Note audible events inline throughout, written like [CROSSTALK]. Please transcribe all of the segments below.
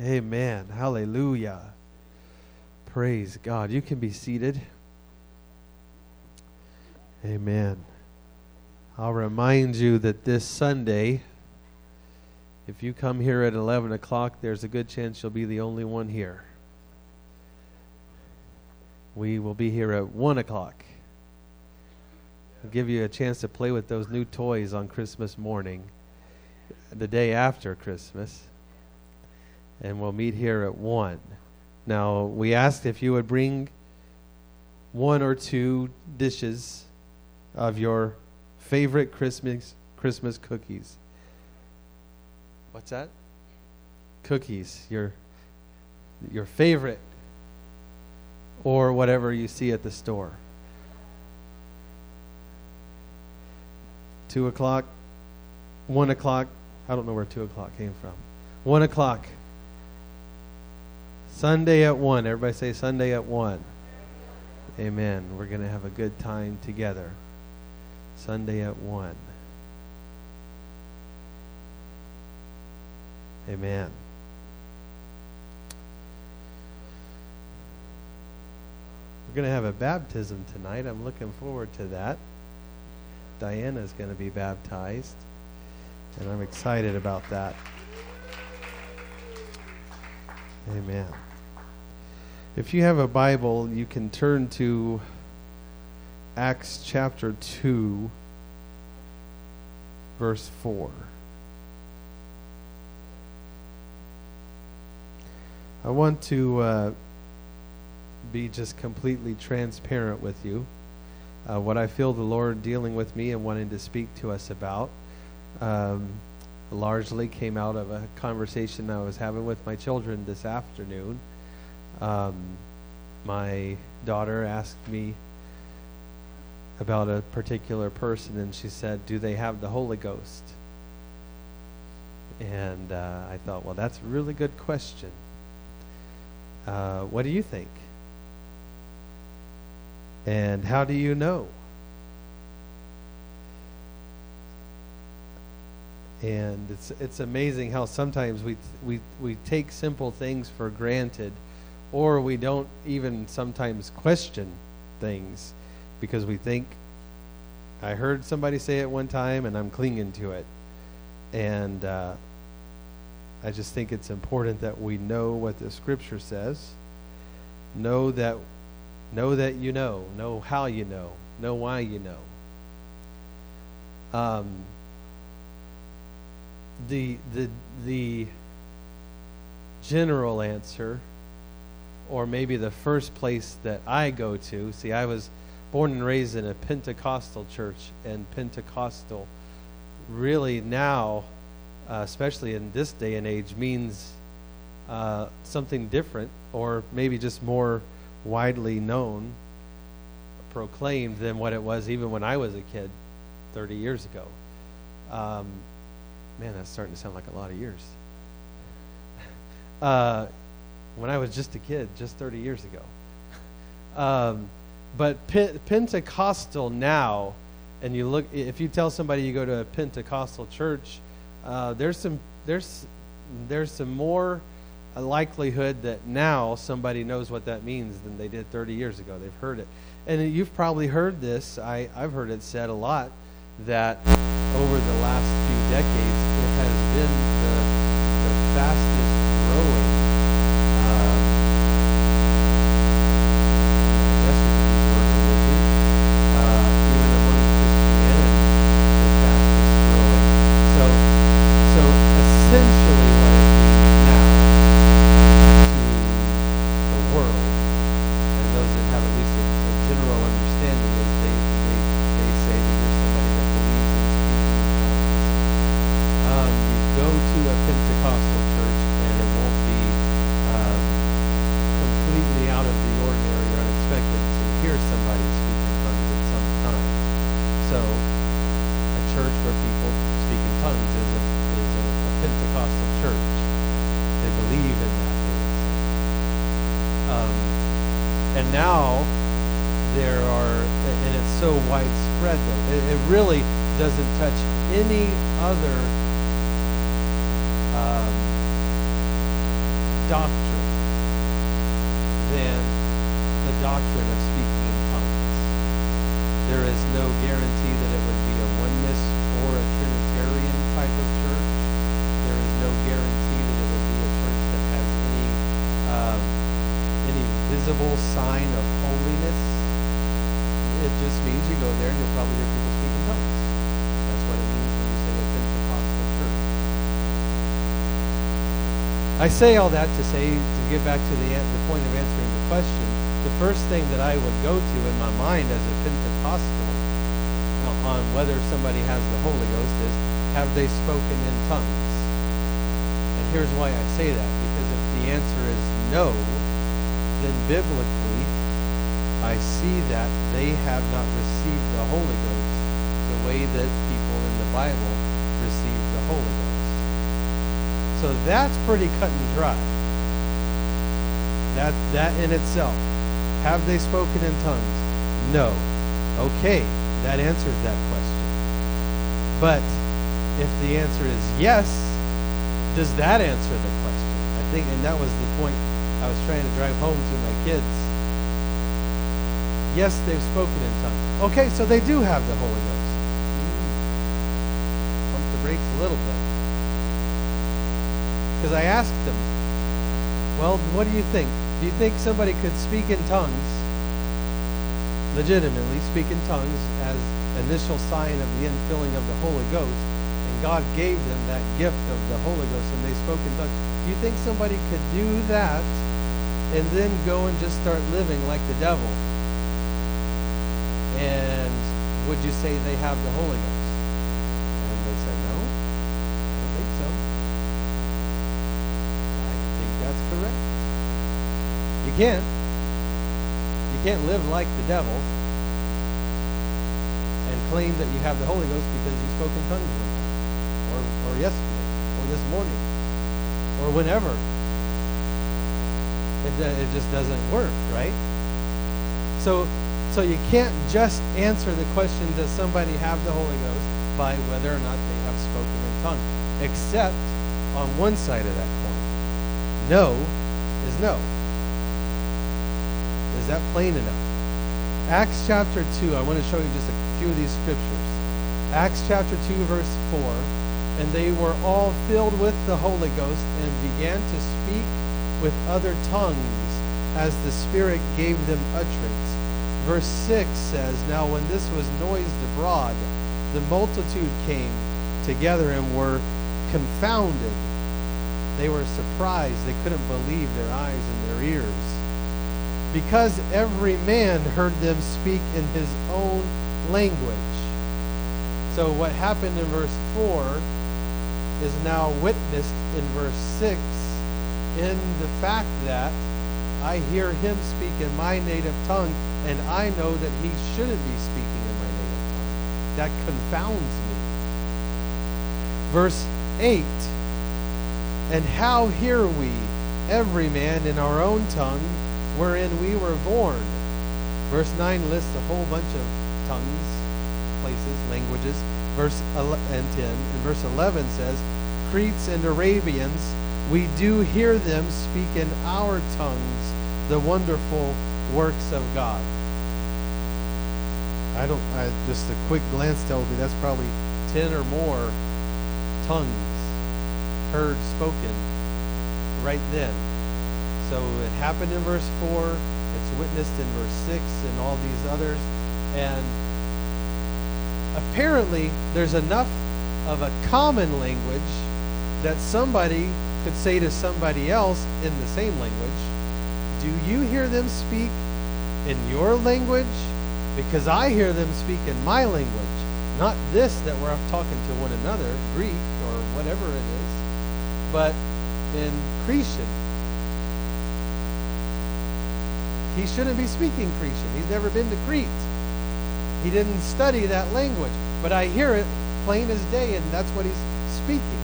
Amen. Hallelujah. Praise God. You can be seated. Amen. I'll remind you that this Sunday, if you come here at 11 o'clock, there's a good chance you'll be the only one here. We will be here at 1 o'clock. Give you a chance to play with those new toys on Christmas morning, the day after Christmas. And we'll meet here at 1. Now, we asked if you would bring one or two dishes of your favorite Christmas Christmas cookies. What's that? Cookies, your your favorite or whatever you see at the store. Two o'clock, one o'clock. I don't know where two o'clock came from. One o'clock. Sunday at one. Everybody say Sunday at one. Amen. We're going to have a good time together. Sunday at 1. Amen. We're going to have a baptism tonight. I'm looking forward to that. Diana is going to be baptized, and I'm excited about that. Amen. If you have a Bible, you can turn to Acts chapter 2, verse 4. I want to uh, be just completely transparent with you. Uh, what I feel the Lord dealing with me and wanting to speak to us about um, largely came out of a conversation I was having with my children this afternoon. Um, my daughter asked me about a particular person, and she said, Do they have the Holy Ghost? And uh, I thought, Well, that's a really good question. Uh, what do you think? And how do you know? And it's it's amazing how sometimes we we we take simple things for granted, or we don't even sometimes question things because we think I heard somebody say it one time and I'm clinging to it. And uh, I just think it's important that we know what the scripture says. Know that know that you know, know how you know, know why you know. Um, the the the general answer or maybe the first place that I go to. See, I was born and raised in a Pentecostal church, and Pentecostal really now, uh, especially in this day and age, means uh, something different or maybe just more widely known, proclaimed than what it was even when I was a kid 30 years ago. Um, man, that's starting to sound like a lot of years. Uh, when I was just a kid, just 30 years ago. um, but P- Pentecostal now, and you look, if you tell somebody you go to a Pentecostal church, uh, there's some there's there's some more likelihood that now somebody knows what that means than they did 30 years ago. They've heard it, and you've probably heard this. I I've heard it said a lot that over the last decades I say all that to say to get back to the the point of answering the question. The first thing that I would go to in my mind as a Pentecostal uh, on whether somebody has the Holy Ghost is have they spoken in tongues? And here's why I say that because if the answer is no, then biblically I see that they have not received the Holy Ghost the way that people in the Bible received the Holy Ghost. So that's pretty cut and dry. That that in itself. Have they spoken in tongues? No. Okay, that answers that question. But if the answer is yes, does that answer the question? I think, and that was the point I was trying to drive home to my kids. Yes, they've spoken in tongues. Okay, so they do have the Holy Ghost. Pump the brakes a little bit. Because I asked them, well, what do you think? Do you think somebody could speak in tongues, legitimately speak in tongues as initial sign of the infilling of the Holy Ghost, and God gave them that gift of the Holy Ghost and they spoke in tongues? Do you think somebody could do that and then go and just start living like the devil? And would you say they have the Holy Ghost? Can't. You can't live like the devil and claim that you have the Holy Ghost because you spoke in tongues one time, or, or yesterday, or this morning, or whenever. It, uh, it just doesn't work, right? So, so you can't just answer the question, does somebody have the Holy Ghost, by whether or not they have spoken in tongues, except on one side of that coin. No is no. Is that plain enough? Acts chapter 2, I want to show you just a few of these scriptures. Acts chapter 2, verse 4. And they were all filled with the Holy Ghost and began to speak with other tongues as the Spirit gave them utterance. Verse 6 says, Now when this was noised abroad, the multitude came together and were confounded. They were surprised. They couldn't believe their eyes and their ears because every man heard them speak in his own language. So what happened in verse 4 is now witnessed in verse 6 in the fact that I hear him speak in my native tongue, and I know that he shouldn't be speaking in my native tongue. That confounds me. Verse 8 And how hear we every man in our own tongue? Wherein we were born. Verse 9 lists a whole bunch of tongues, places, languages. Verse 11, and 10 and verse 11 says, Cretes and Arabians, we do hear them speak in our tongues the wonderful works of God. I don't. I, just a quick glance tells me that's probably ten or more tongues heard spoken right then. So it happened in verse 4, it's witnessed in verse 6 and all these others. And apparently there's enough of a common language that somebody could say to somebody else in the same language, Do you hear them speak in your language? Because I hear them speak in my language. Not this that we're talking to one another, Greek or whatever it is, but in Cretan he shouldn't be speaking Cretan. He's never been to Crete. He didn't study that language. But I hear it plain as day, and that's what he's speaking.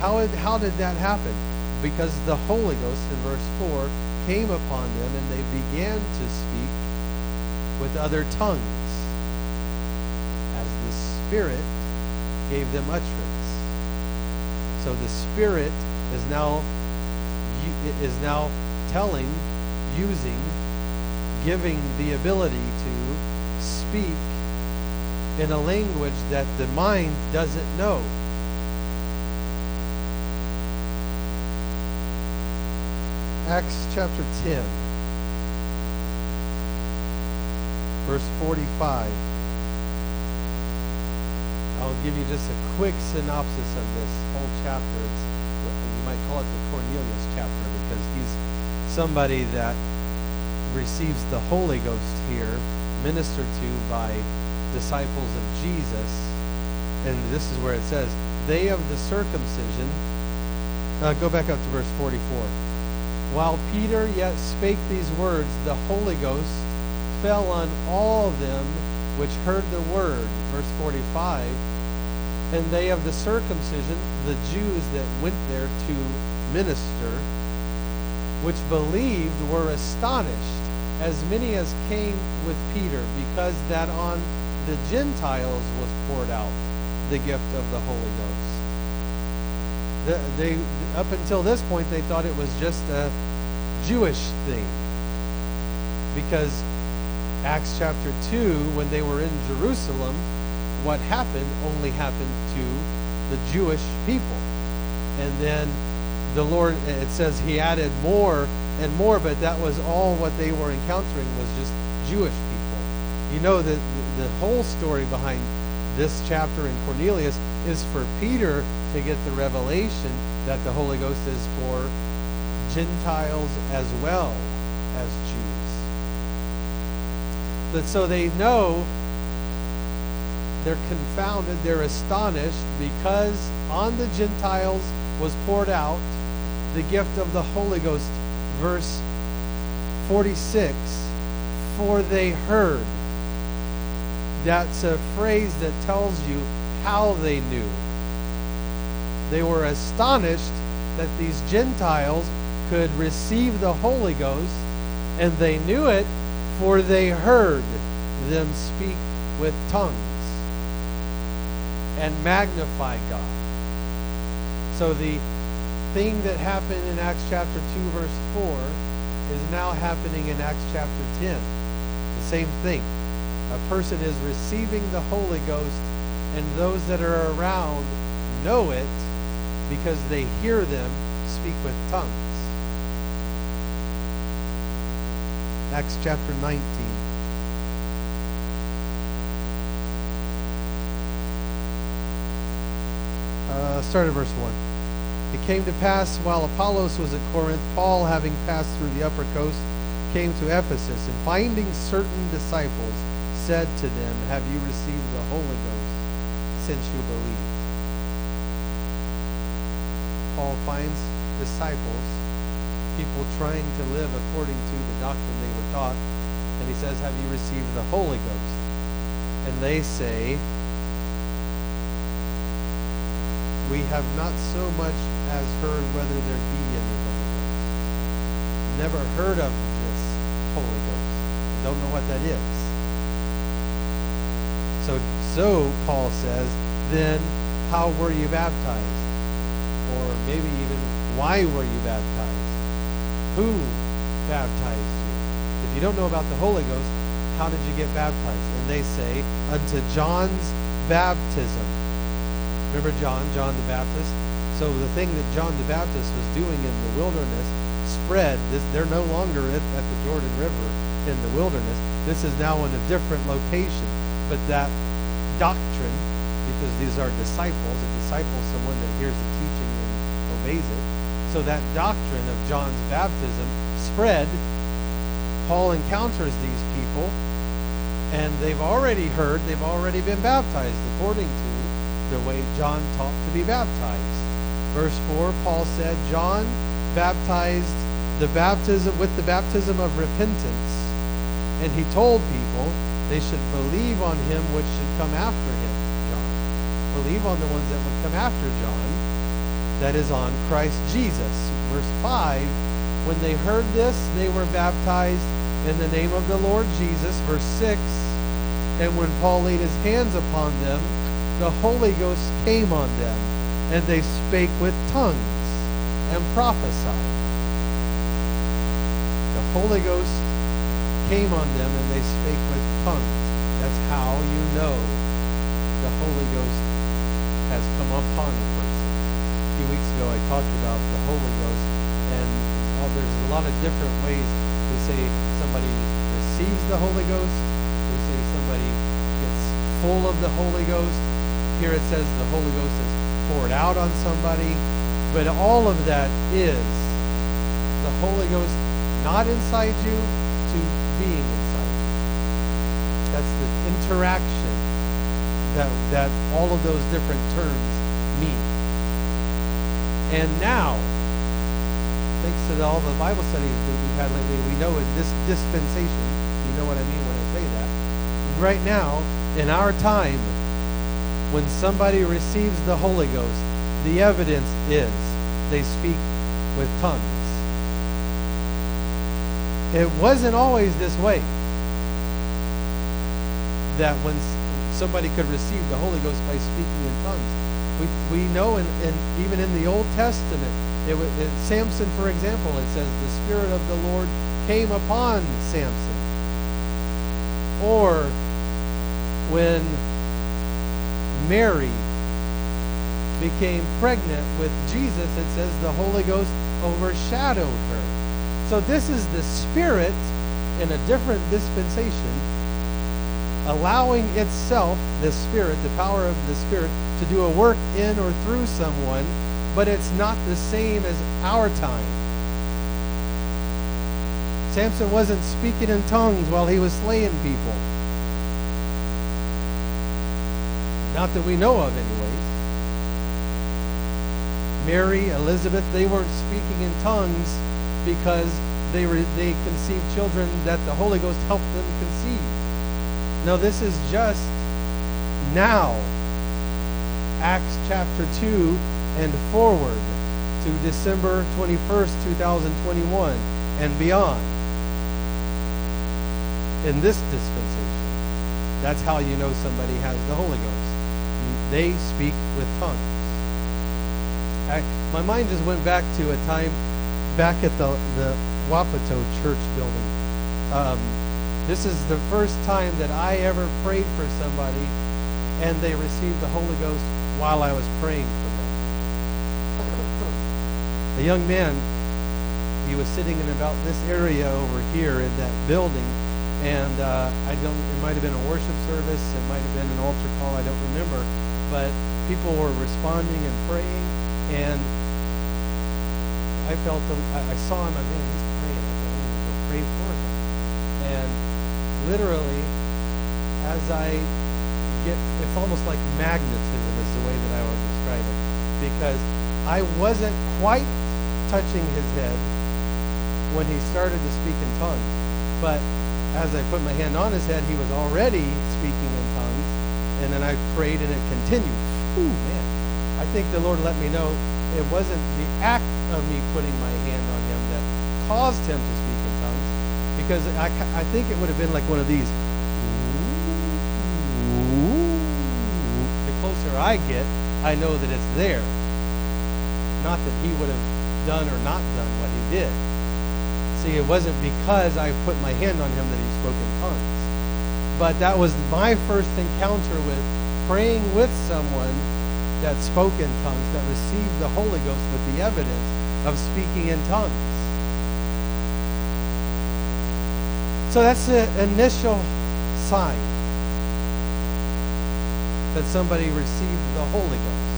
How, how did that happen? Because the Holy Ghost, in verse 4, came upon them, and they began to speak with other tongues as the Spirit gave them utterance. So the Spirit is now is now telling, using, giving the ability to speak in a language that the mind doesn't know. Acts chapter 10, verse 45. I'll give you just a quick synopsis of this whole chapter. It's, you might call it the Cornelius chapter because he's somebody that receives the Holy Ghost here, ministered to by disciples of Jesus. And this is where it says, They of the circumcision. Uh, go back up to verse 44. While Peter yet spake these words, the Holy Ghost fell on all them which heard the word. Verse 45 and they of the circumcision, the Jews that went there to minister, which believed were astonished, as many as came with Peter, because that on the Gentiles was poured out the gift of the Holy Ghost. The, they, up until this point, they thought it was just a Jewish thing. Because Acts chapter 2, when they were in Jerusalem, what happened only happened to the Jewish people. And then the Lord, it says he added more and more, but that was all what they were encountering was just Jewish people. You know that the whole story behind this chapter in Cornelius is for Peter to get the revelation that the Holy Ghost is for Gentiles as well as Jews. But so they know they're confounded, they're astonished because on the Gentiles was poured out the gift of the Holy Ghost. Verse 46 For they heard. That's a phrase that tells you how they knew. They were astonished that these Gentiles could receive the Holy Ghost, and they knew it, for they heard them speak with tongues and magnify God. So the thing that happened in Acts chapter 2, verse 4, is now happening in Acts chapter 10. The same thing. A person is receiving the Holy Ghost, and those that are around know it because they hear them speak with tongues. Acts chapter 19. Uh, start at verse 1. It came to pass while Apollos was at Corinth, Paul, having passed through the upper coast, came to Ephesus, and finding certain disciples, said to them, Have you received the Holy Ghost since you believed? Paul finds disciples, people trying to live according to the doctrine they were taught, and he says, Have you received the Holy Ghost? And they say, we have not so much as heard whether there be any Holy Ghost. Never heard of this Holy Ghost. Don't know what that is. So, so Paul says, then how were you baptized? Or maybe even why were you baptized? Who baptized you? If you don't know about the Holy Ghost, how did you get baptized? And they say, unto John's baptism. Remember John, John the Baptist? So the thing that John the Baptist was doing in the wilderness spread. This, they're no longer at, at the Jordan River in the wilderness. This is now in a different location. But that doctrine, because these are disciples, a disciple is someone that hears the teaching and obeys it. So that doctrine of John's baptism spread. Paul encounters these people, and they've already heard, they've already been baptized according to the way John taught to be baptized. Verse 4, Paul said, John baptized the baptism with the baptism of repentance. And he told people they should believe on him which should come after him, John. Believe on the ones that would come after John, that is on Christ Jesus. Verse 5, when they heard this, they were baptized in the name of the Lord Jesus. Verse 6, and when Paul laid his hands upon them, the Holy Ghost came on them, and they spake with tongues and prophesied. The Holy Ghost came on them and they spake with tongues. That's how you know the Holy Ghost has come upon a person. A few weeks ago I talked about the Holy Ghost and uh, there's a lot of different ways we say somebody receives the Holy Ghost. We say somebody gets full of the Holy Ghost. Here it says the Holy Ghost is poured out on somebody. But all of that is the Holy Ghost not inside you to being inside you. That's the interaction that, that all of those different terms mean. And now, thanks to all the Bible studies that we've had lately, we know in this dispensation, you know what I mean when I say that, right now, in our time, when somebody receives the Holy Ghost, the evidence is they speak with tongues. It wasn't always this way. That when somebody could receive the Holy Ghost by speaking in tongues. We, we know, in, in, even in the Old Testament, it, in Samson, for example, it says, the Spirit of the Lord came upon Samson. Or when Mary became pregnant with Jesus, it says the Holy Ghost overshadowed her. So this is the Spirit in a different dispensation allowing itself, the Spirit, the power of the Spirit, to do a work in or through someone, but it's not the same as our time. Samson wasn't speaking in tongues while he was slaying people. Not that we know of, anyways. Mary, Elizabeth, they weren't speaking in tongues because they, were, they conceived children that the Holy Ghost helped them conceive. No, this is just now. Acts chapter 2 and forward to December 21st, 2021 and beyond. In this dispensation. That's how you know somebody has the Holy Ghost. They speak with tongues. I, my mind just went back to a time back at the, the Wapato church building. Um, this is the first time that I ever prayed for somebody and they received the Holy Ghost while I was praying for them. A young man, he was sitting in about this area over here in that building, and uh, I don't. It might have been a worship service, it might have been an altar call. I don't remember, but people were responding and praying, and I felt. I, I saw him. I mean, he's praying. I said, I'm go pray for him, and literally, as I get, it's almost like magnetism is the way that I would describe it. Because I wasn't quite touching his head when he started to speak in tongues. But as I put my hand on his head, he was already speaking in tongues. And then I prayed and it continued. Ooh, man. I think the Lord let me know it wasn't the act of me putting my hand on him that caused him to speak in tongues because I, I think it would have been like one of these. The closer I get, I know that it's there. Not that he would have done or not done what he did. See, it wasn't because I put my hand on him that he spoke in tongues. But that was my first encounter with praying with someone that spoke in tongues, that received the Holy Ghost with the evidence of speaking in tongues. So that's the initial sign that somebody received the Holy Ghost.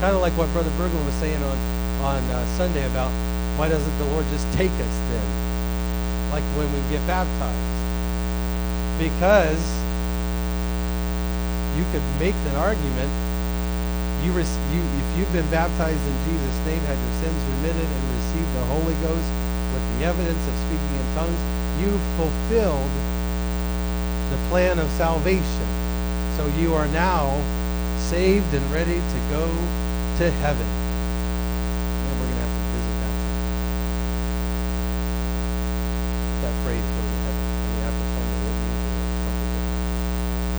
Kind of like what Brother Berglund was saying on, on uh, Sunday about why doesn't the Lord just take us then? Like when we get baptized. Because you could make an argument you, you, if you've been baptized in Jesus' name, had your sins remitted, and received the Holy Ghost, with the evidence of speaking in tongues, you fulfilled the plan of salvation. So you are now saved and ready to go to heaven.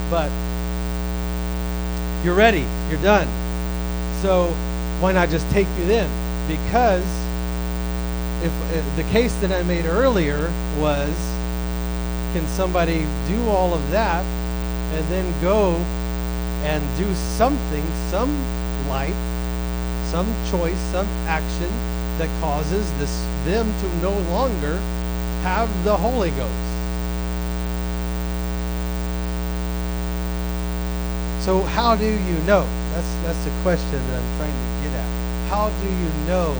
But you're ready. You're done. So why not just take you then? Because if uh, the case that I made earlier was can somebody do all of that and then go and do something, some life, some choice, some action that causes this them to no longer have the Holy Ghost. So how do you know? That's that's the question that I'm trying to get at. How do you know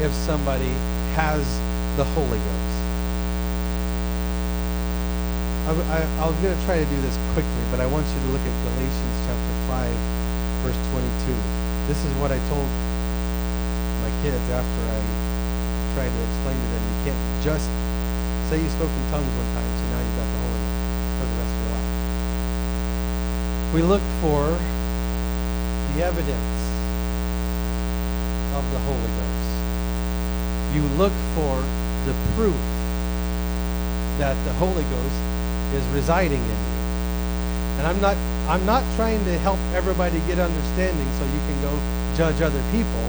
if somebody has the Holy Ghost? I, I'm going to try to do this quickly, but I want you to look at Galatians chapter 5, verse 22. This is what I told my kids after I tried to explain to them. You can't just say you spoke in tongues one time, so now you've got the Holy Ghost for the rest of your life. We look for the evidence of the Holy Ghost. You look for the proof that the Holy Ghost is residing in you. And I'm not I'm not trying to help everybody get understanding so you can go judge other people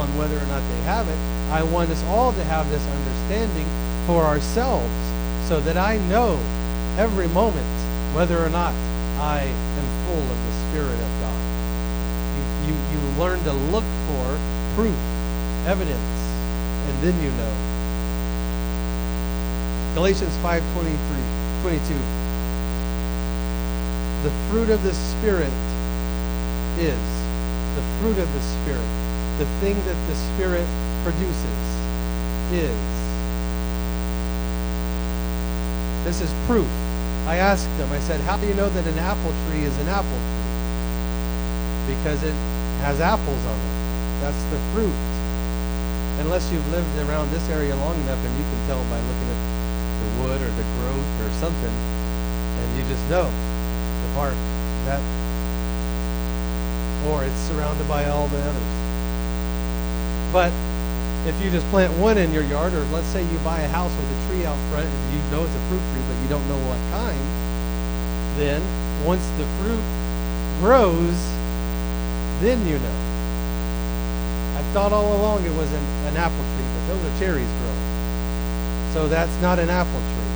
on whether or not they have it. I want us all to have this understanding for ourselves so that I know every moment whether or not I full of the Spirit of God. You, you, you learn to look for proof, evidence, and then you know. Galatians 5 22. The fruit of the Spirit is the fruit of the Spirit. The thing that the Spirit produces is. This is proof. I asked them, I said, How do you know that an apple tree is an apple tree? Because it has apples on it. That's the fruit. Unless you've lived around this area long enough and you can tell by looking at the wood or the growth or something, and you just know the bark, that, or it's surrounded by all the others. But if you just plant one in your yard, or let's say you buy a house with a out front you know it's a fruit tree, but you don't know what kind, then once the fruit grows, then you know. I thought all along it was an, an apple tree, but those are cherries growing. So that's not an apple tree.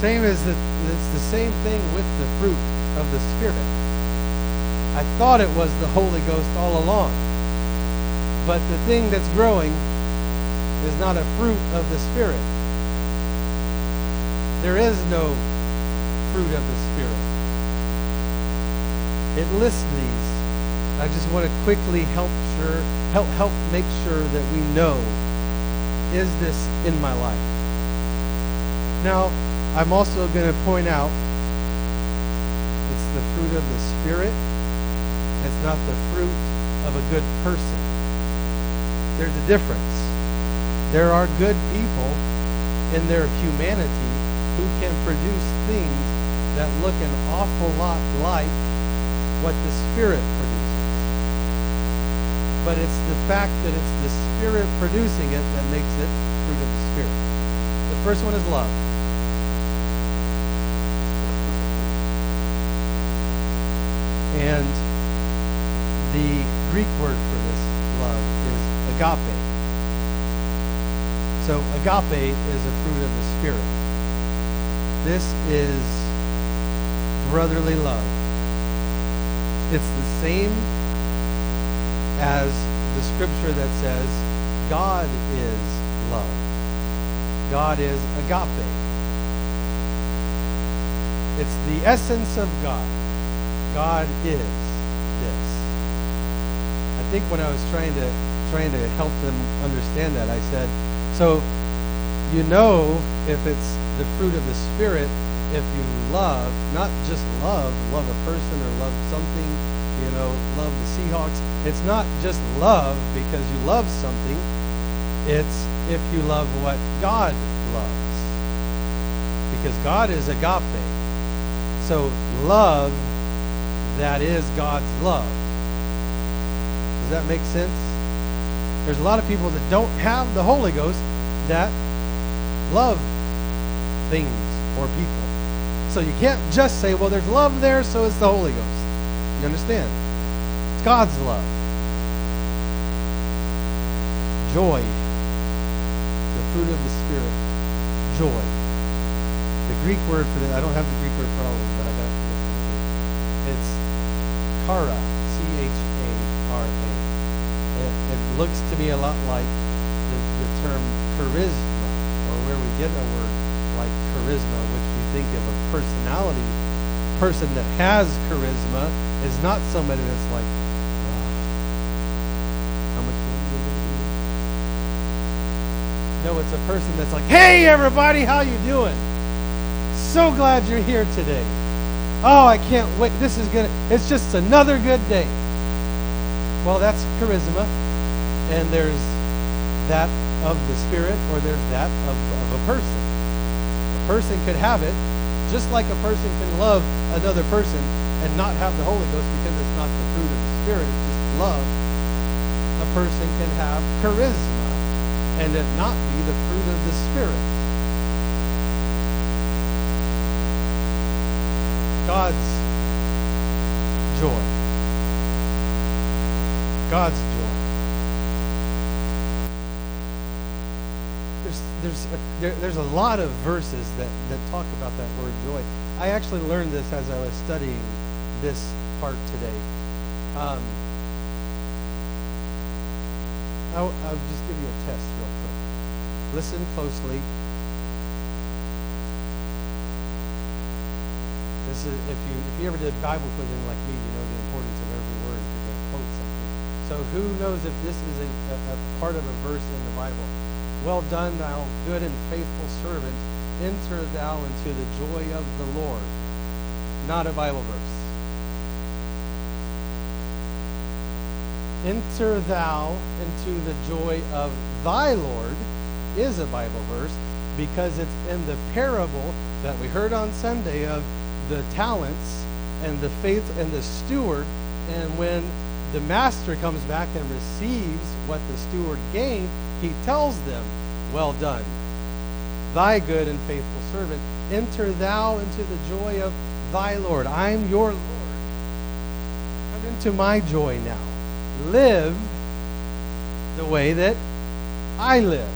Same as the, it's the same thing with the fruit of the Spirit. I thought it was the Holy Ghost all along. But the thing that's growing is not a fruit of the Spirit. There is no fruit of the Spirit. It lists these. I just want to quickly help sure help help make sure that we know is this in my life. Now, I'm also going to point out it's the fruit of the Spirit. It's not the fruit of a good person. There's a difference. There are good people in their humanity who can produce things that look an awful lot like what the Spirit produces. But it's the fact that it's the Spirit producing it that makes it fruit of the Spirit. The first one is love. And the Greek word for this love is agape. So agape is a fruit of the Spirit. This is brotherly love. It's the same as the scripture that says God is love. God is agape. It's the essence of God. God is this. I think when I was trying to trying to help them understand that, I said, so you know if it's the fruit of the Spirit if you love, not just love, love a person or love something, you know, love the Seahawks. It's not just love because you love something. It's if you love what God loves. Because God is agape. So love that is God's love. Does that make sense? There's a lot of people that don't have the Holy Ghost that love things or people. So you can't just say, well, there's love there, so it's the Holy Ghost. You understand? It's God's love. joy. The fruit of the Spirit, joy. The Greek word for that, I don't have the Greek word for all of them, but I got it. It's chara, C-H-A-R-A. It, it looks to me a lot like the, the term charisma, or where we get a word like charisma, which we think of a personality. Person that has charisma is not somebody that's like, "Ah, how much? No, it's a person that's like, "Hey, everybody, how you doing? So glad you're here today. Oh, I can't wait. This is gonna. It's just another good day." Well, that's charisma, and there's that of the spirit, or there's that of, of a person. A person could have it, just like a person can love another person and not have the Holy Ghost because it's not the fruit of the Spirit, it's just love. A person can have charisma and it not be the fruit of the Spirit. God's joy. God's joy. There's a, there, there's a lot of verses that, that talk about that word joy. I actually learned this as I was studying this part today. Um, I'll, I'll just give you a test real quick. Listen closely. This is if you if you ever did Bible quizzing like me, you know the importance of every word you're going to quote something. So who knows if this is a, a, a part of a verse in the Bible? Well done, thou good and faithful servant. Enter thou into the joy of the Lord. Not a Bible verse. Enter thou into the joy of thy Lord is a Bible verse because it's in the parable that we heard on Sunday of the talents and the faith and the steward. And when the master comes back and receives what the steward gained, he tells them, Well done, thy good and faithful servant. Enter thou into the joy of thy Lord. I'm your Lord. Come into my joy now. Live the way that I live.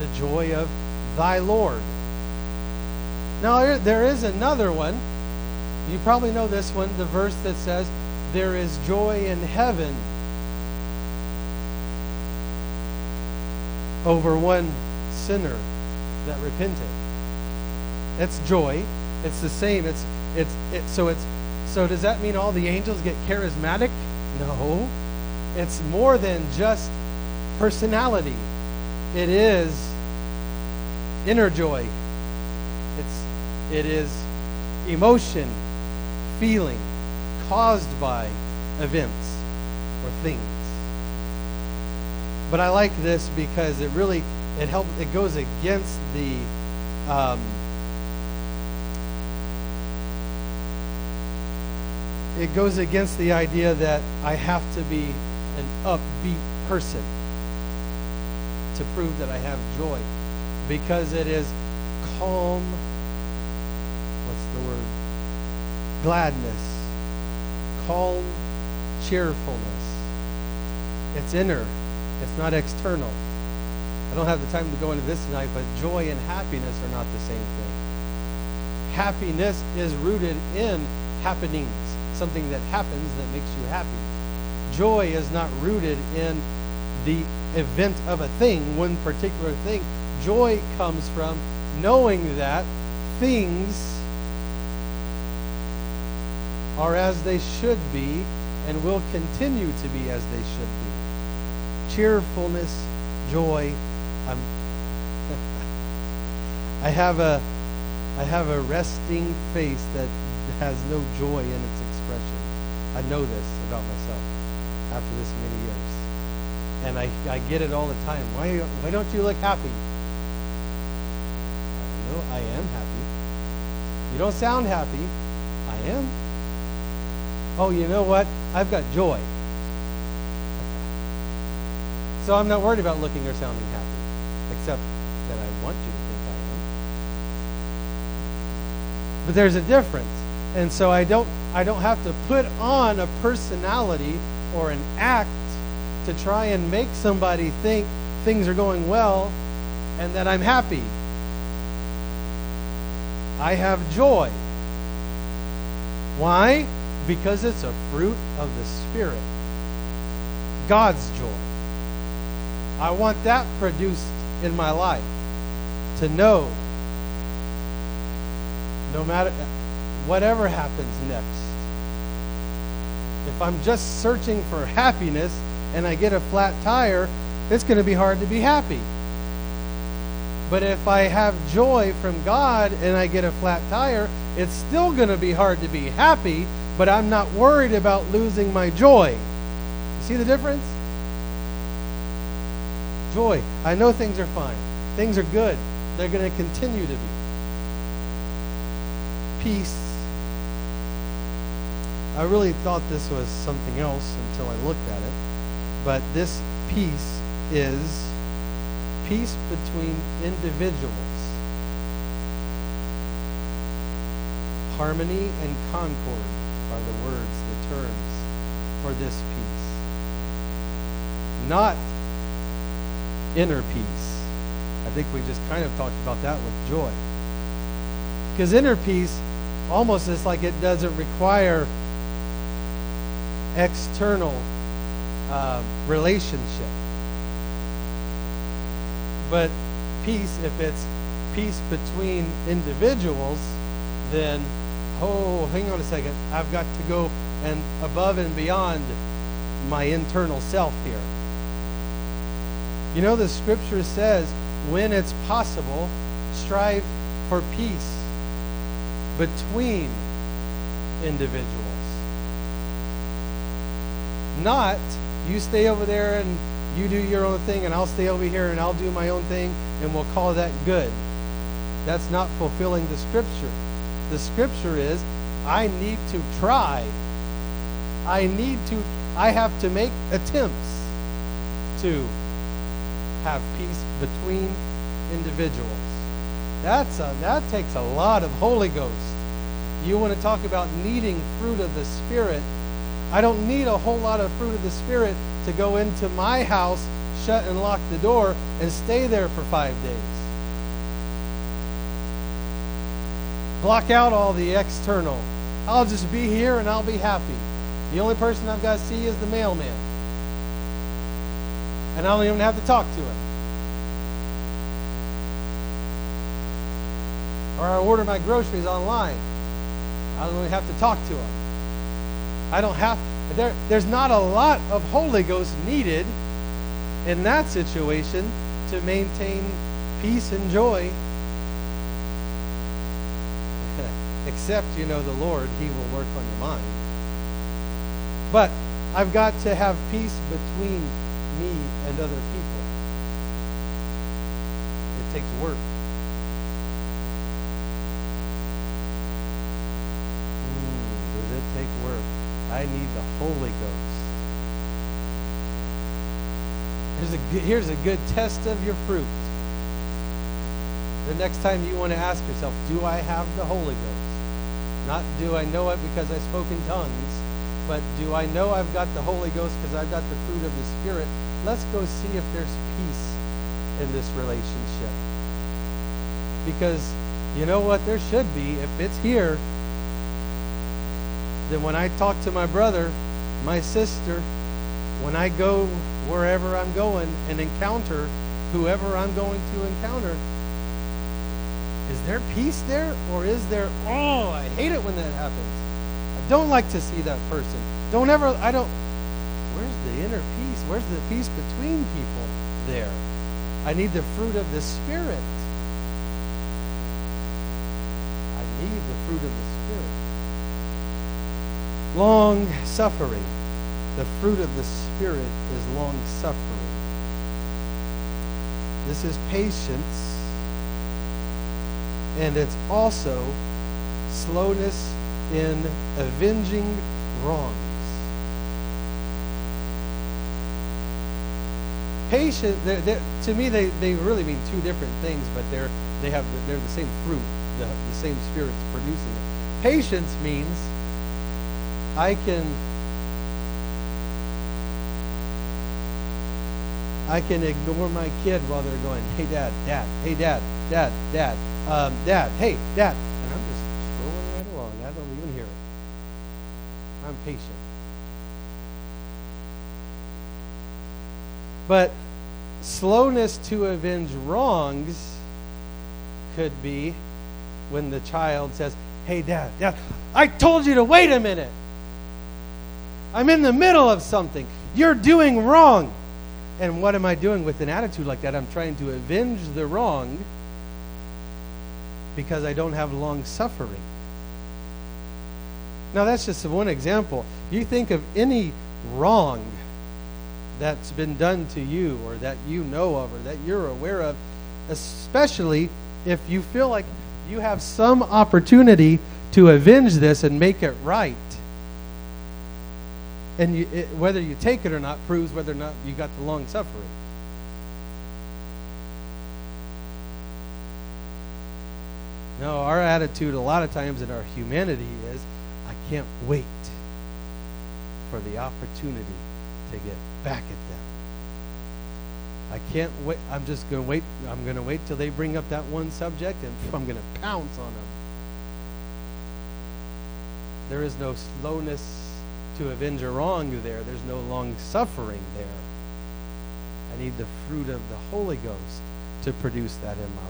The joy of thy Lord. Now, there is another one. You probably know this one, the verse that says, There is joy in heaven over one sinner that repented. It's joy. It's the same. It's it's it, so it's so does that mean all the angels get charismatic? No. It's more than just personality. It is inner joy. It's it is emotion, feeling caused by events or things. But I like this because it really it helps. It goes against the um, it goes against the idea that I have to be an upbeat person to prove that I have joy, because it is calm. What's the word? Gladness, calm cheerfulness. It's inner. It's not external. I don't have the time to go into this tonight, but joy and happiness are not the same thing. Happiness is rooted in happenings, something that happens that makes you happy. Joy is not rooted in the event of a thing, one particular thing. Joy comes from knowing that things are as they should be and will continue to be as they should be. Cheerfulness, joy. [LAUGHS] I have a I have a resting face that has no joy in its expression. I know this about myself after this many years. And I, I get it all the time. Why why don't you look happy? No, I am happy. You don't sound happy. I am. Oh, you know what? I've got joy. So I'm not worried about looking or sounding happy, except that I want you to think I am. But there's a difference. And so I don't I don't have to put on a personality or an act to try and make somebody think things are going well and that I'm happy. I have joy. Why? Because it's a fruit of the Spirit. God's joy. I want that produced in my life. To know, no matter whatever happens next, if I'm just searching for happiness and I get a flat tire, it's going to be hard to be happy. But if I have joy from God and I get a flat tire, it's still going to be hard to be happy, but I'm not worried about losing my joy. You see the difference? Joy. I know things are fine. Things are good. They're going to continue to be. Peace. I really thought this was something else until I looked at it. But this peace is peace between individuals. Harmony and concord are the words, the terms for this peace. Not inner peace. I think we just kind of talked about that with joy. Because inner peace almost is like it doesn't require external uh, relationship. But peace, if it's peace between individuals, then, oh, hang on a second. I've got to go and above and beyond my internal self here. You know, the scripture says, when it's possible, strive for peace between individuals. Not you stay over there and you do your own thing, and I'll stay over here and I'll do my own thing, and we'll call that good. That's not fulfilling the scripture. The scripture is, I need to try. I need to, I have to make attempts to have peace between individuals. That's a, that takes a lot of Holy Ghost. You want to talk about needing fruit of the Spirit. I don't need a whole lot of fruit of the Spirit to go into my house, shut and lock the door, and stay there for five days. Block out all the external. I'll just be here and I'll be happy. The only person I've got to see is the mailman. And I don't even have to talk to him. Or I order my groceries online. I don't even have to talk to him. I don't have there, there's not a lot of Holy Ghost needed in that situation to maintain peace and joy. [LAUGHS] Except, you know, the Lord, He will work on your mind. But I've got to have peace between me and other people. It takes work. Mm, does it take work? I need the Holy Ghost. Here's a good, here's a good test of your fruit. The next time you want to ask yourself, do I have the Holy Ghost? Not do I know it because I spoke in tongues, but do I know I've got the Holy Ghost because I've got the fruit of the Spirit? Let's go see if there's peace in this relationship. Because you know what? There should be. If it's here, then when I talk to my brother, my sister, when I go wherever I'm going and encounter whoever I'm going to encounter, is there peace there? Or is there, oh, I hate it when that happens. Don't like to see that person. Don't ever, I don't, where's the inner peace? Where's the peace between people there? I need the fruit of the Spirit. I need the fruit of the Spirit. Long suffering. The fruit of the Spirit is long suffering. This is patience. And it's also slowness in avenging wrongs. Patience, they're, they're, to me, they, they really mean two different things, but they're they have they're the same fruit, the, the same spirit's producing it. Patience means I can I can ignore my kid while they're going, hey, dad, dad, hey, dad, dad, dad, um, dad, hey, dad. And I'm just I'm patient. But slowness to avenge wrongs could be when the child says, Hey, dad, dad, I told you to wait a minute. I'm in the middle of something. You're doing wrong. And what am I doing with an attitude like that? I'm trying to avenge the wrong because I don't have long suffering. Now, that's just one example. You think of any wrong that's been done to you or that you know of or that you're aware of, especially if you feel like you have some opportunity to avenge this and make it right and you, it, whether you take it or not proves whether or not you got the long suffering. No, our attitude a lot of times in our humanity is, can't wait for the opportunity to get back at them. I can't wait. I'm just going to wait. I'm going to wait till they bring up that one subject and [LAUGHS] I'm going to pounce on them. There is no slowness to avenge a wrong there. There's no long suffering there. I need the fruit of the Holy Ghost to produce that in my life.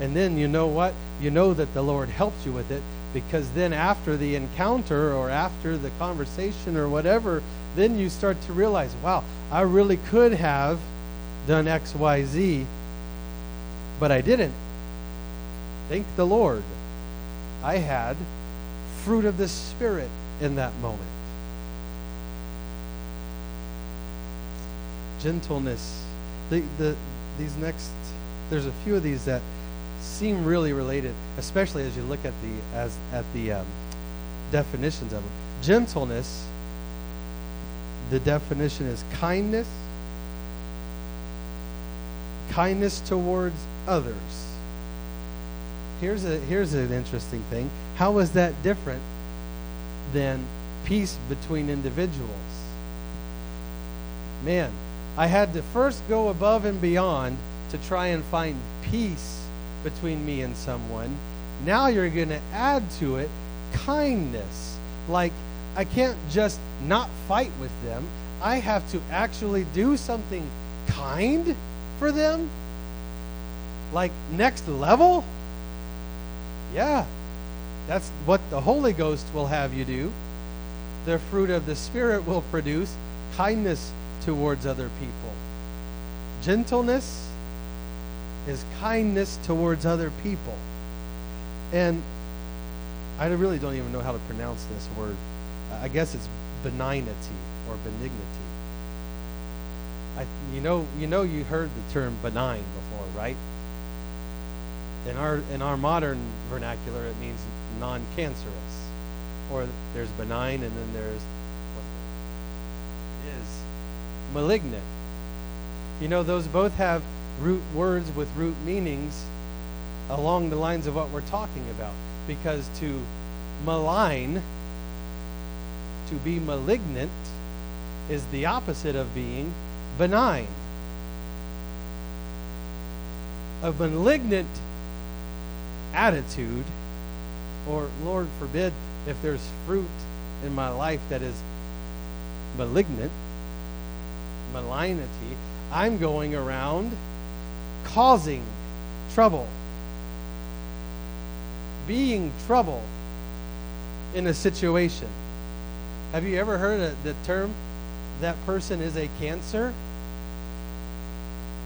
And then you know what? You know that the Lord helps you with it because then after the encounter or after the conversation or whatever, then you start to realize, wow, I really could have done X, Y, Z, but I didn't. Thank the Lord. I had fruit of the Spirit in that moment. gentleness. The, the, these next, there's a few of these that seem really related, especially as you look at the as at the um, definitions of them. Gentleness. The definition is kindness. Kindness towards others. Here's a here's an interesting thing. How is that different than peace between individuals? Man, I had to first go above and beyond to try and find peace between me and someone. Now you're going to add to it kindness. Like, I can't just not fight with them, I have to actually do something kind for them? Like, next level? Yeah, that's what the Holy Ghost will have you do. The fruit of the Spirit will produce kindness towards other people. Gentleness is kindness towards other people. And I really don't even know how to pronounce this word. I guess it's benignity or benignity. I, you know, you know, you heard the term benign before, right? In our in our modern vernacular, it means non-cancerous. Or there's benign, and then there's what is malignant. You know, those both have root words with root meanings along the lines of what we're talking about. Because to malign, to be malignant, is the opposite of being benign. A malignant attitude, or Lord forbid, if there's fruit in my life that is malignant, malignity, I'm going around causing trouble, being trouble in a situation. Have you ever heard the term that person is a cancer?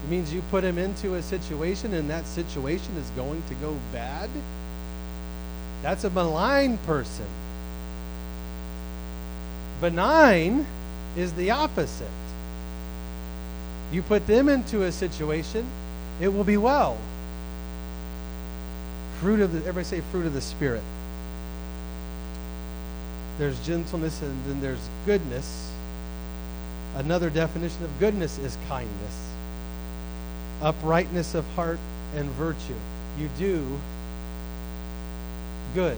It means you put him into a situation and that situation is going to go bad. That's a malign person. Benign is the opposite. You put them into a situation, it will be well. Fruit of the, everybody say fruit of the Spirit. There's gentleness and then there's goodness. Another definition of goodness is kindness, uprightness of heart, and virtue. You do good.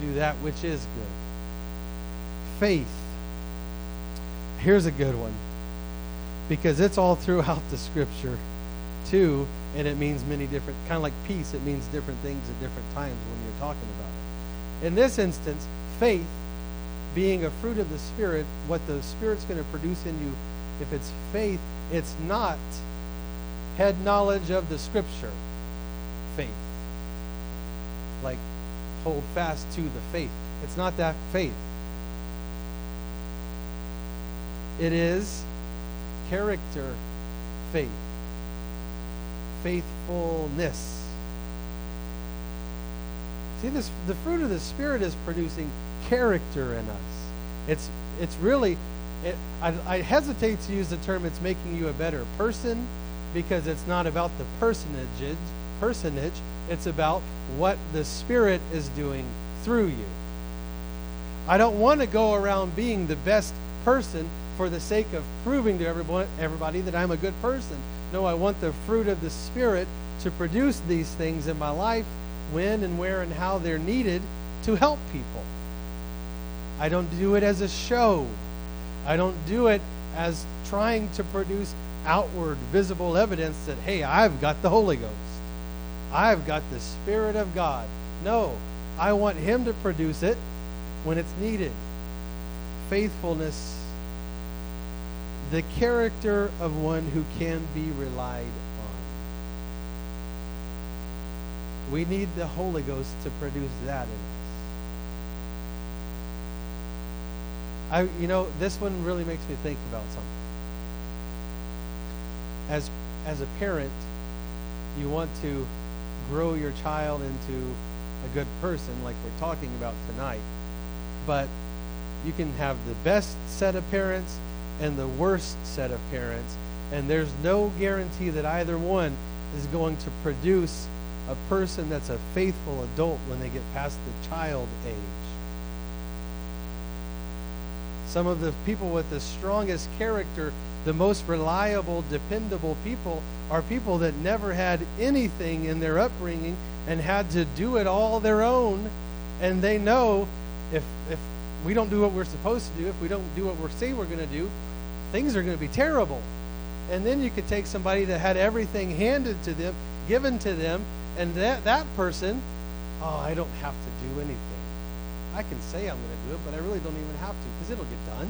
You do that which is good. Faith here's a good one because it's all throughout [LAUGHS] the scripture too and it means many different kind of like peace it means different things at different times when you're talking about it. In this instance faith being a fruit of the spirit what the spirit's going to produce in you if it's faith it's not head knowledge of the scripture faith. Like hold fast to the faith. It's not that faith. It is character faith faithfulness. See, this the fruit of the Spirit is producing character in us. It's it's really it, I, I hesitate to use the term it's making you a better person because it's not about the personage personage it's about what the spirit is doing through you i don't want to go around being the best person for the sake of proving to everyone, everybody that i'm a good person no, I want the fruit of the Spirit to produce these things in my life when and where and how they're needed to help people. I don't do it as a show. I don't do it as trying to produce outward, visible evidence that, hey, I've got the Holy Ghost. I've got the Spirit of God. No, I want Him to produce it when it's needed. Faithfulness the character of one who can be relied on. We need the Holy Ghost to produce that in us. I, you know, this one really makes me think about something. As, as a parent, you want to grow your child into a good person, like we're talking about tonight. But you can have the best set of parents and the worst set of parents. And there's no guarantee that either one is going to produce a person that's a faithful adult when they get past the child age. Some of the people with the strongest character, the most reliable, dependable people, are people that never had anything in their upbringing and had to do it all their own. And they know if, if we don't do what we're supposed to do, if we don't do what we say we're going to do, things are going to be terrible. And then you could take somebody that had everything handed to them, given to them, and that, that person, oh, I don't have to do anything. I can say I'm going to do it, but I really don't even have to because it'll get done.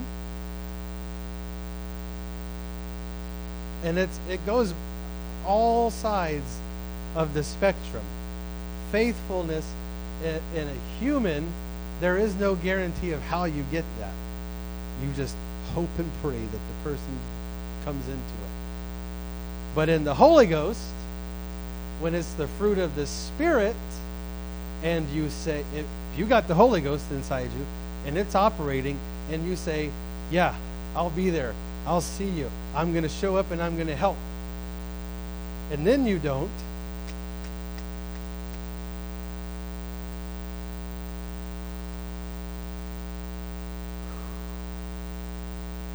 And it's, it goes all sides of the spectrum. Faithfulness in, in a human there is no guarantee of how you get that. You just hope and pray that the person comes into it. But in the Holy Ghost, when it's the fruit of the Spirit, and you say, if you got the Holy Ghost inside you, and it's operating, and you say, Yeah, I'll be there. I'll see you. I'm going to show up and I'm going to help. And then you don't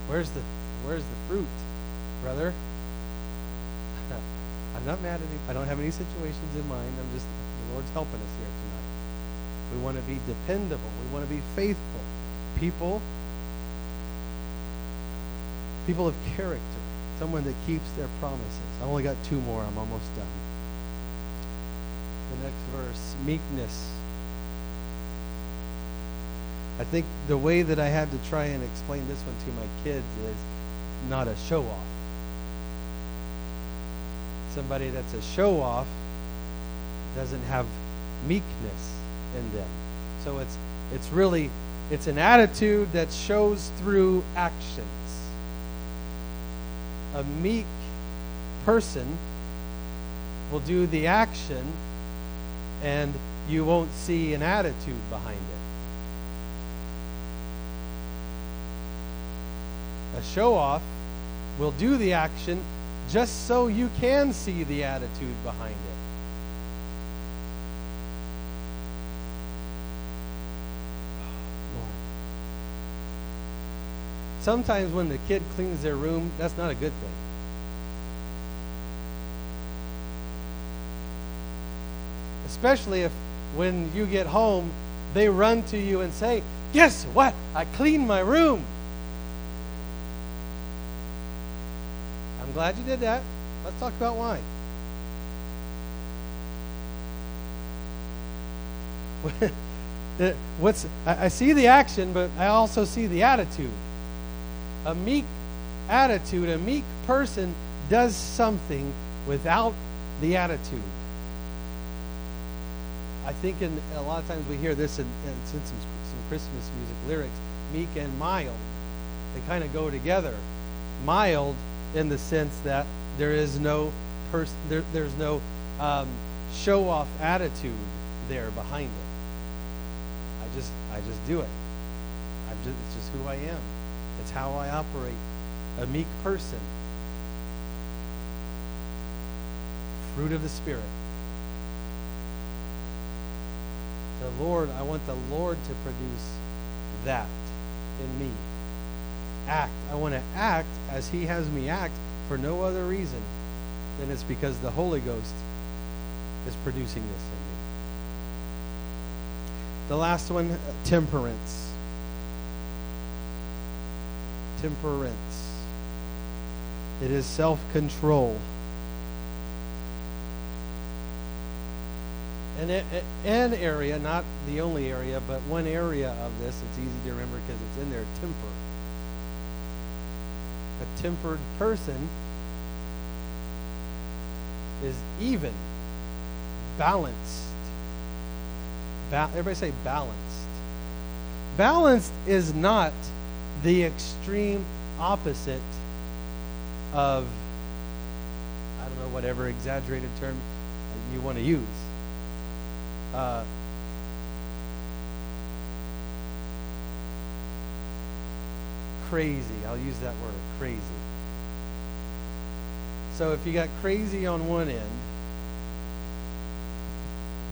Where's the where's the fruit, brother? [LAUGHS] I'm not mad at you. I don't have any situations in mind. I'm just the Lord's helping us here tonight. We want to be dependable. We want to be faithful. People people of character. Someone that keeps their promises. I only got two more. I'm almost done. The next verse, meekness I think the way that I had to try and explain this one to my kids is not a show off. Somebody that's a show off doesn't have meekness in them. So it's it's really it's an attitude that shows through actions. A meek person will do the action and you won't see an attitude behind it. A show off will do the action just so you can see the attitude behind it. [SIGHS] Sometimes when the kid cleans their room, that's not a good thing. Especially if when you get home, they run to you and say, Guess what? I cleaned my room. I'm glad you did that. Let's talk about wine. [LAUGHS] What's I, see the action, but I also see the attitude. A meek attitude, a meek person does something without the attitude. I think in a lot of times we hear this in, in some, some Christmas music lyrics, meek and mild. They kind of go together. Mild in the sense that there is no person, there, there's no um, show off attitude there behind it. I just, I just do it. I'm just, it's just who I am. It's how I operate. A meek person. Fruit of the Spirit. The Lord, I want the Lord to produce that in me. Act. I want to act as He has me act for no other reason than it's because the Holy Ghost is producing this in me. The last one, temperance. Temperance. It is self control. And an area, not the only area, but one area of this, it's easy to remember because it's in there temper. A tempered person is even, balanced. Ba- everybody say balanced. Balanced is not the extreme opposite of, I don't know, whatever exaggerated term you want to use. Uh, crazy. I'll use that word, crazy. So if you got crazy on one end,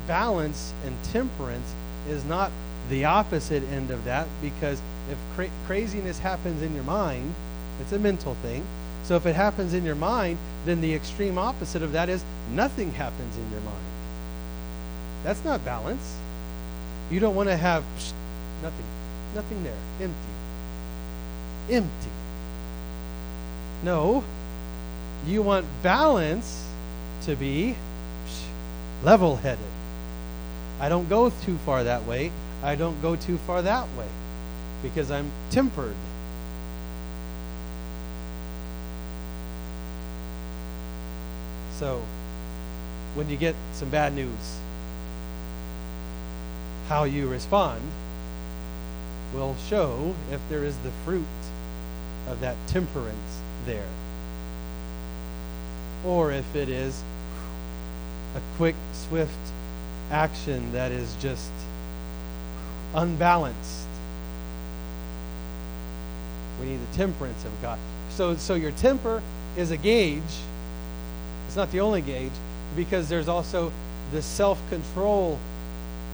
balance and temperance is not the opposite end of that because if cra- craziness happens in your mind, it's a mental thing. So if it happens in your mind, then the extreme opposite of that is nothing happens in your mind. That's not balance. You don't want to have psh, nothing, nothing there, empty. Empty. No, you want balance to be level headed. I don't go too far that way. I don't go too far that way because I'm tempered. So, when you get some bad news, how you respond will show if there is the fruit of that temperance there. Or if it is a quick, swift action that is just unbalanced. We need the temperance of God. So, so your temper is a gauge. It's not the only gauge because there's also the self control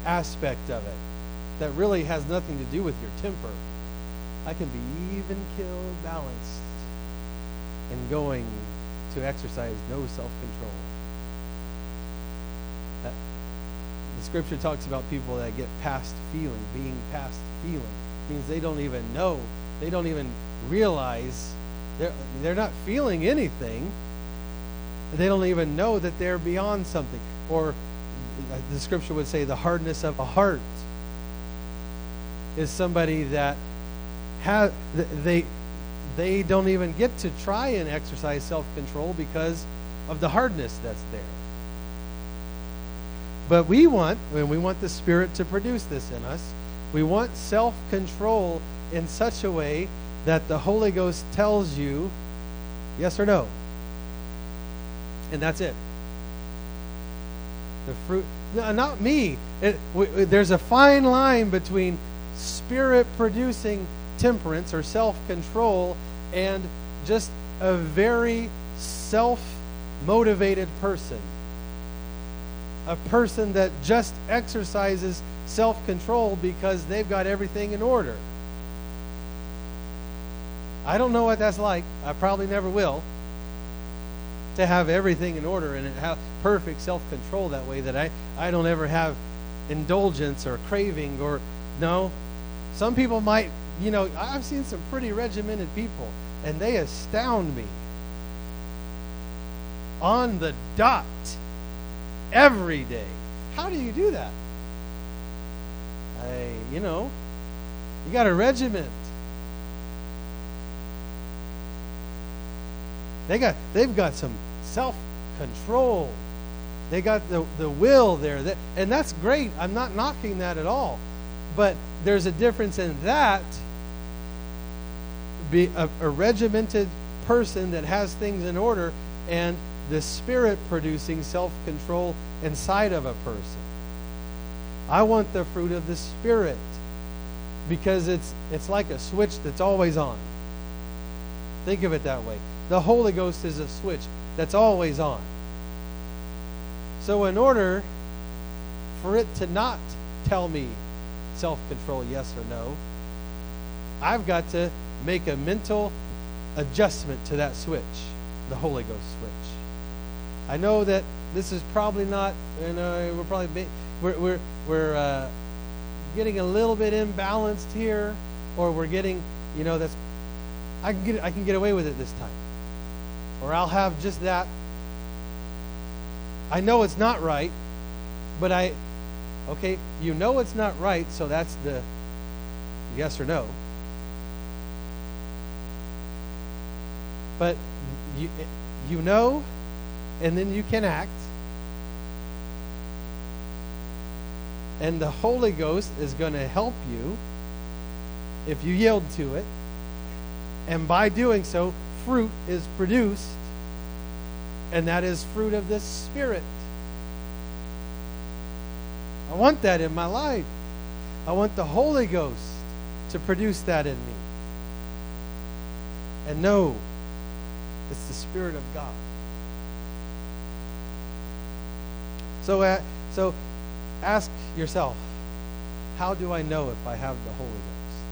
aspect of it that really has nothing to do with your temper. I can be even killed balanced and going to exercise no self control. Uh, the scripture talks about people that get past feeling, being past feeling. It means they don't even know, they don't even realize they're, they're not feeling anything. They don't even know that they're beyond something. Or uh, the scripture would say the hardness of a heart is somebody that they they don't even get to try and exercise self-control because of the hardness that's there. But we want, and we want the Spirit to produce this in us, we want self-control in such a way that the Holy Ghost tells you yes or no. And that's it. The fruit, no, not me. It, there's a fine line between spirit producing temperance or self control and just a very self motivated person. A person that just exercises self control because they've got everything in order. I don't know what that's like. I probably never will. To have everything in order and have perfect self control that way that I, I don't ever have indulgence or craving or no. Some people might, you know, I've seen some pretty regimented people and they astound me. on the dot every day. How do you do that? I, you know, you got a regiment. They got they've got some self-control. They got the, the will there. That, and that's great. I'm not knocking that at all. But there's a difference in that be a, a regimented person that has things in order and the spirit producing self-control inside of a person. I want the fruit of the spirit because it's it's like a switch that's always on. Think of it that way. The Holy Ghost is a switch that's always on. So, in order for it to not tell me self control, yes or no, I've got to make a mental adjustment to that switch, the Holy Ghost switch. I know that this is probably not, you know, we're probably, we're, we're, we're uh, getting a little bit imbalanced here, or we're getting, you know, that's, I can get, I can get away with it this time or I'll have just that. I know it's not right, but I, okay, you know it's not right, so that's the yes or no. But you, you know, and then you can act. And the Holy Ghost is going to help you if you yield to it. And by doing so, fruit is produced, and that is fruit of the Spirit. I want that in my life. I want the Holy Ghost to produce that in me. And know it's the Spirit of God. So, uh, so ask yourself, how do I know if I have the Holy Ghost?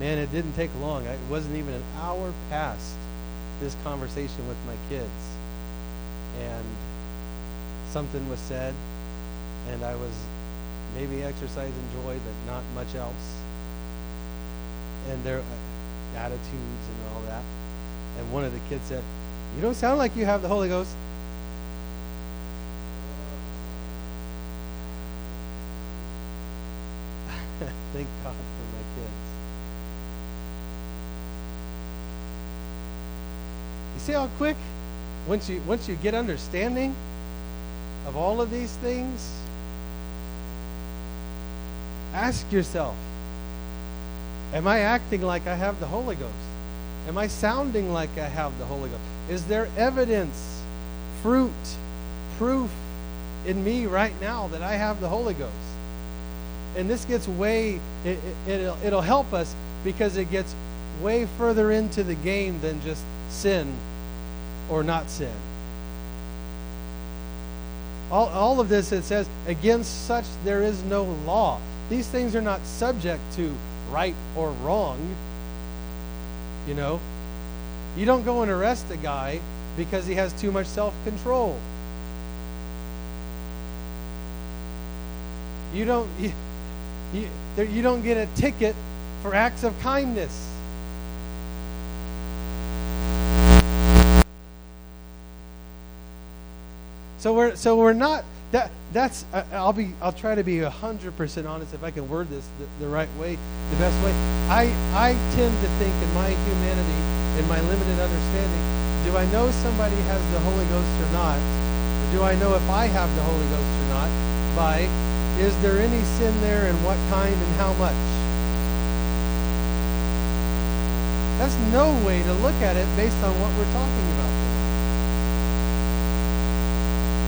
Man, it didn't take long. It wasn't even an hour past this conversation with my kids. And something was said, and I was maybe exercising joy, but not much else. And their uh, attitudes and all that. And one of the kids said, You don't sound like you have the Holy Ghost. [LAUGHS] Thank God for my kids. You see how quick once you once you get understanding of all of these things ask yourself am i acting like i have the holy ghost? Am i sounding like i have the holy ghost? Is there evidence fruit proof in me right now that i have the holy ghost? And this gets way it, it, it'll, it'll help us because it gets way further into the game than just sin or not sin. All, all of this, it says, against such there is no law. These things are not subject to right or wrong. You know, you don't go and arrest a guy because he has too much self control. You don't [LAUGHS] you, you, you don't get a ticket for acts of kindness. So we're so we're not that that's uh, I'll be I'll try to be hundred percent honest if I can word this the, the, right way, the best way. I I tend to think in my humanity, in my limited understanding, do I know somebody has the Holy Ghost or not? Or do I know if I have the Holy Ghost or not? By is there any sin there and what kind and how much? That's no way to look at it based on what we're talking about.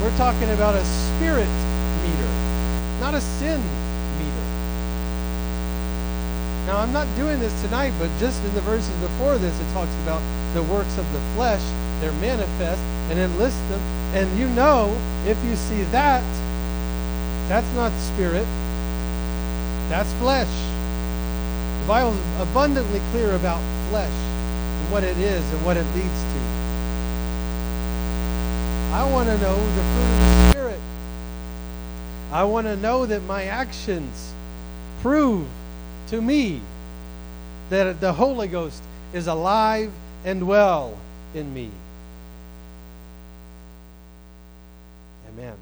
We're talking about a spirit meter, not a sin meter. Now, I'm not doing this tonight, but just in the verses before this, it talks about the works of the flesh. They're manifest, and lists them. And you know, if you see that, that's not spirit, that's flesh. The Bible is abundantly clear about flesh and what it is and what it leads to. I want to know the fruit of the Spirit. I want to know that my actions prove to me that the Holy Ghost is alive and well in me. Amen.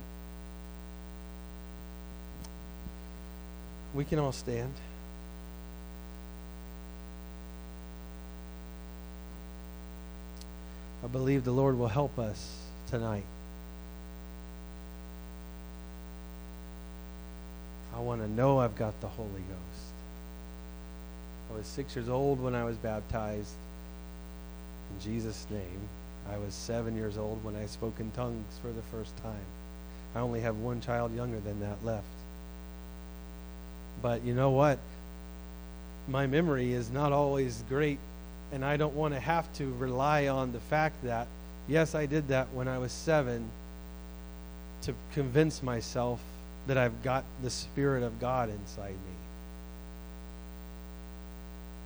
We can all stand. I believe the Lord will help us tonight. I want to know I've got the Holy Ghost. I was six years old when I was baptized in Jesus' name. I was seven years old when I spoke in tongues for the first time. I only have one child younger than that left. But you know what? My memory is not always great and I don't want to have to rely on the fact that, yes, I did that when I was seven to convince myself that I've got the Spirit of God inside me.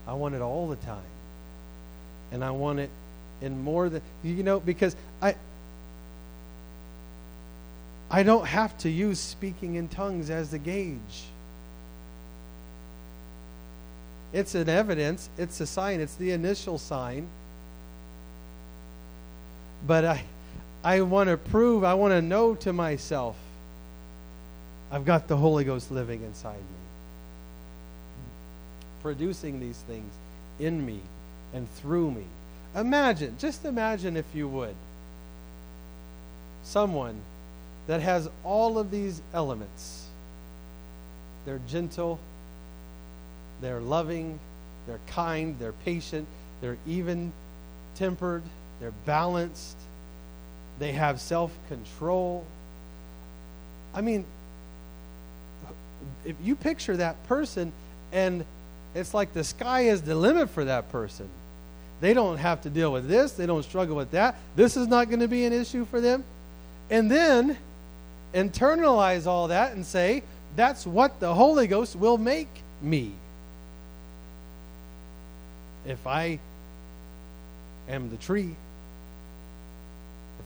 I want it all the time. And I want it in more than, you know, because I. I don't have to use speaking in tongues as the gauge. It's an evidence, it's a sign, it's the initial sign. But I I want to prove, I want to know to myself I've got the Holy Ghost living inside me. Producing these things in me and through me. Imagine, just imagine if you would, someone that has all of these elements. They're gentle, they're loving, they're kind, they're patient, they're even tempered, they're balanced, they have self control. I mean, if you picture that person and it's like the sky is the limit for that person. They don't have to deal with this, they don't struggle with that. This is not going to be an issue for them. And then internalize all that and say, that's what the Holy Ghost will make me if I am the tree,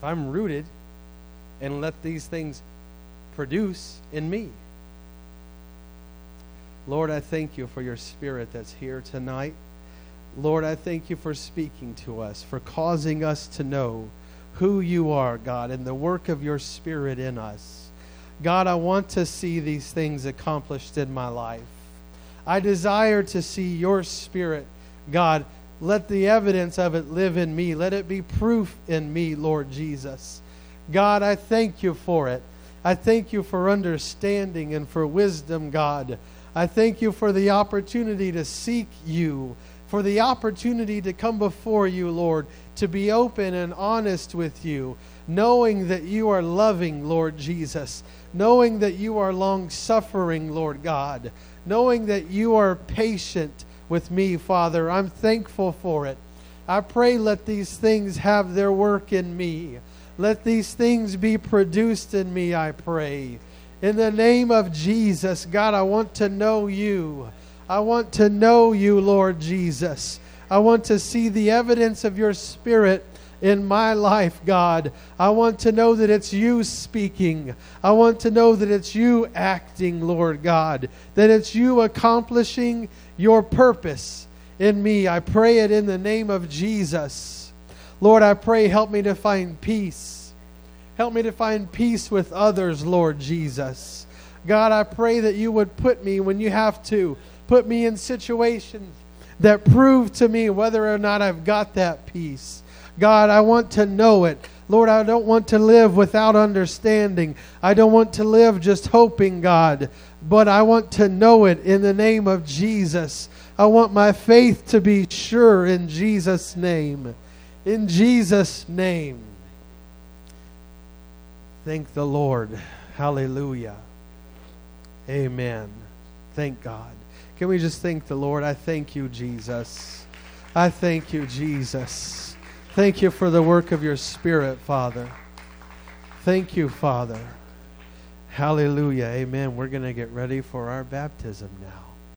I'm rooted, and let these things produce in me. Lord, I thank you for your spirit that's here tonight. Lord, I thank you for speaking to us, for causing us to know who you are, God, and the work of your spirit in us. God, I want to see these things accomplished in my life. I desire to see your spirit God, let the evidence of it live in me. Let it be proof in me, Lord Jesus. God, I thank you for it. I thank you for understanding and for wisdom, God. I thank you for the opportunity to seek you, for the opportunity to come before you, Lord, to be open and honest with you, knowing that you are loving, Lord Jesus, knowing that you are long suffering, Lord God, knowing that you are patient with me, Father. I'm thankful for it. I pray let these things have their work in me. Let these things be produced in me, I pray. In the name of Jesus, God, I want to know you. I want to know you, Lord Jesus. I want to see the evidence of your Spirit in my life, God. I want to know that it's you speaking. I want to know that it's you acting, Lord God, that it's you accomplishing your purpose in me. I pray it in the name of Jesus. Lord, I pray, help me to find peace. Help me to find peace with others, Lord Jesus. God, I pray that you would put me when you have to, put me in situations that prove to me whether or not I've got that peace. God, I want to know it. Lord, I don't want to live without understanding. I don't want to live just hoping, God, but I want to know it in the name of Jesus. I want my faith to be sure in Jesus' name. In Jesus' name. Thank the Lord. Hallelujah. Amen. Thank God. Can we just thank the Lord? I thank you, Jesus. I thank you, Jesus. Thank you for the work of your Spirit, Father. Thank you, Father. Hallelujah. Amen. We're going to get ready for our baptism now.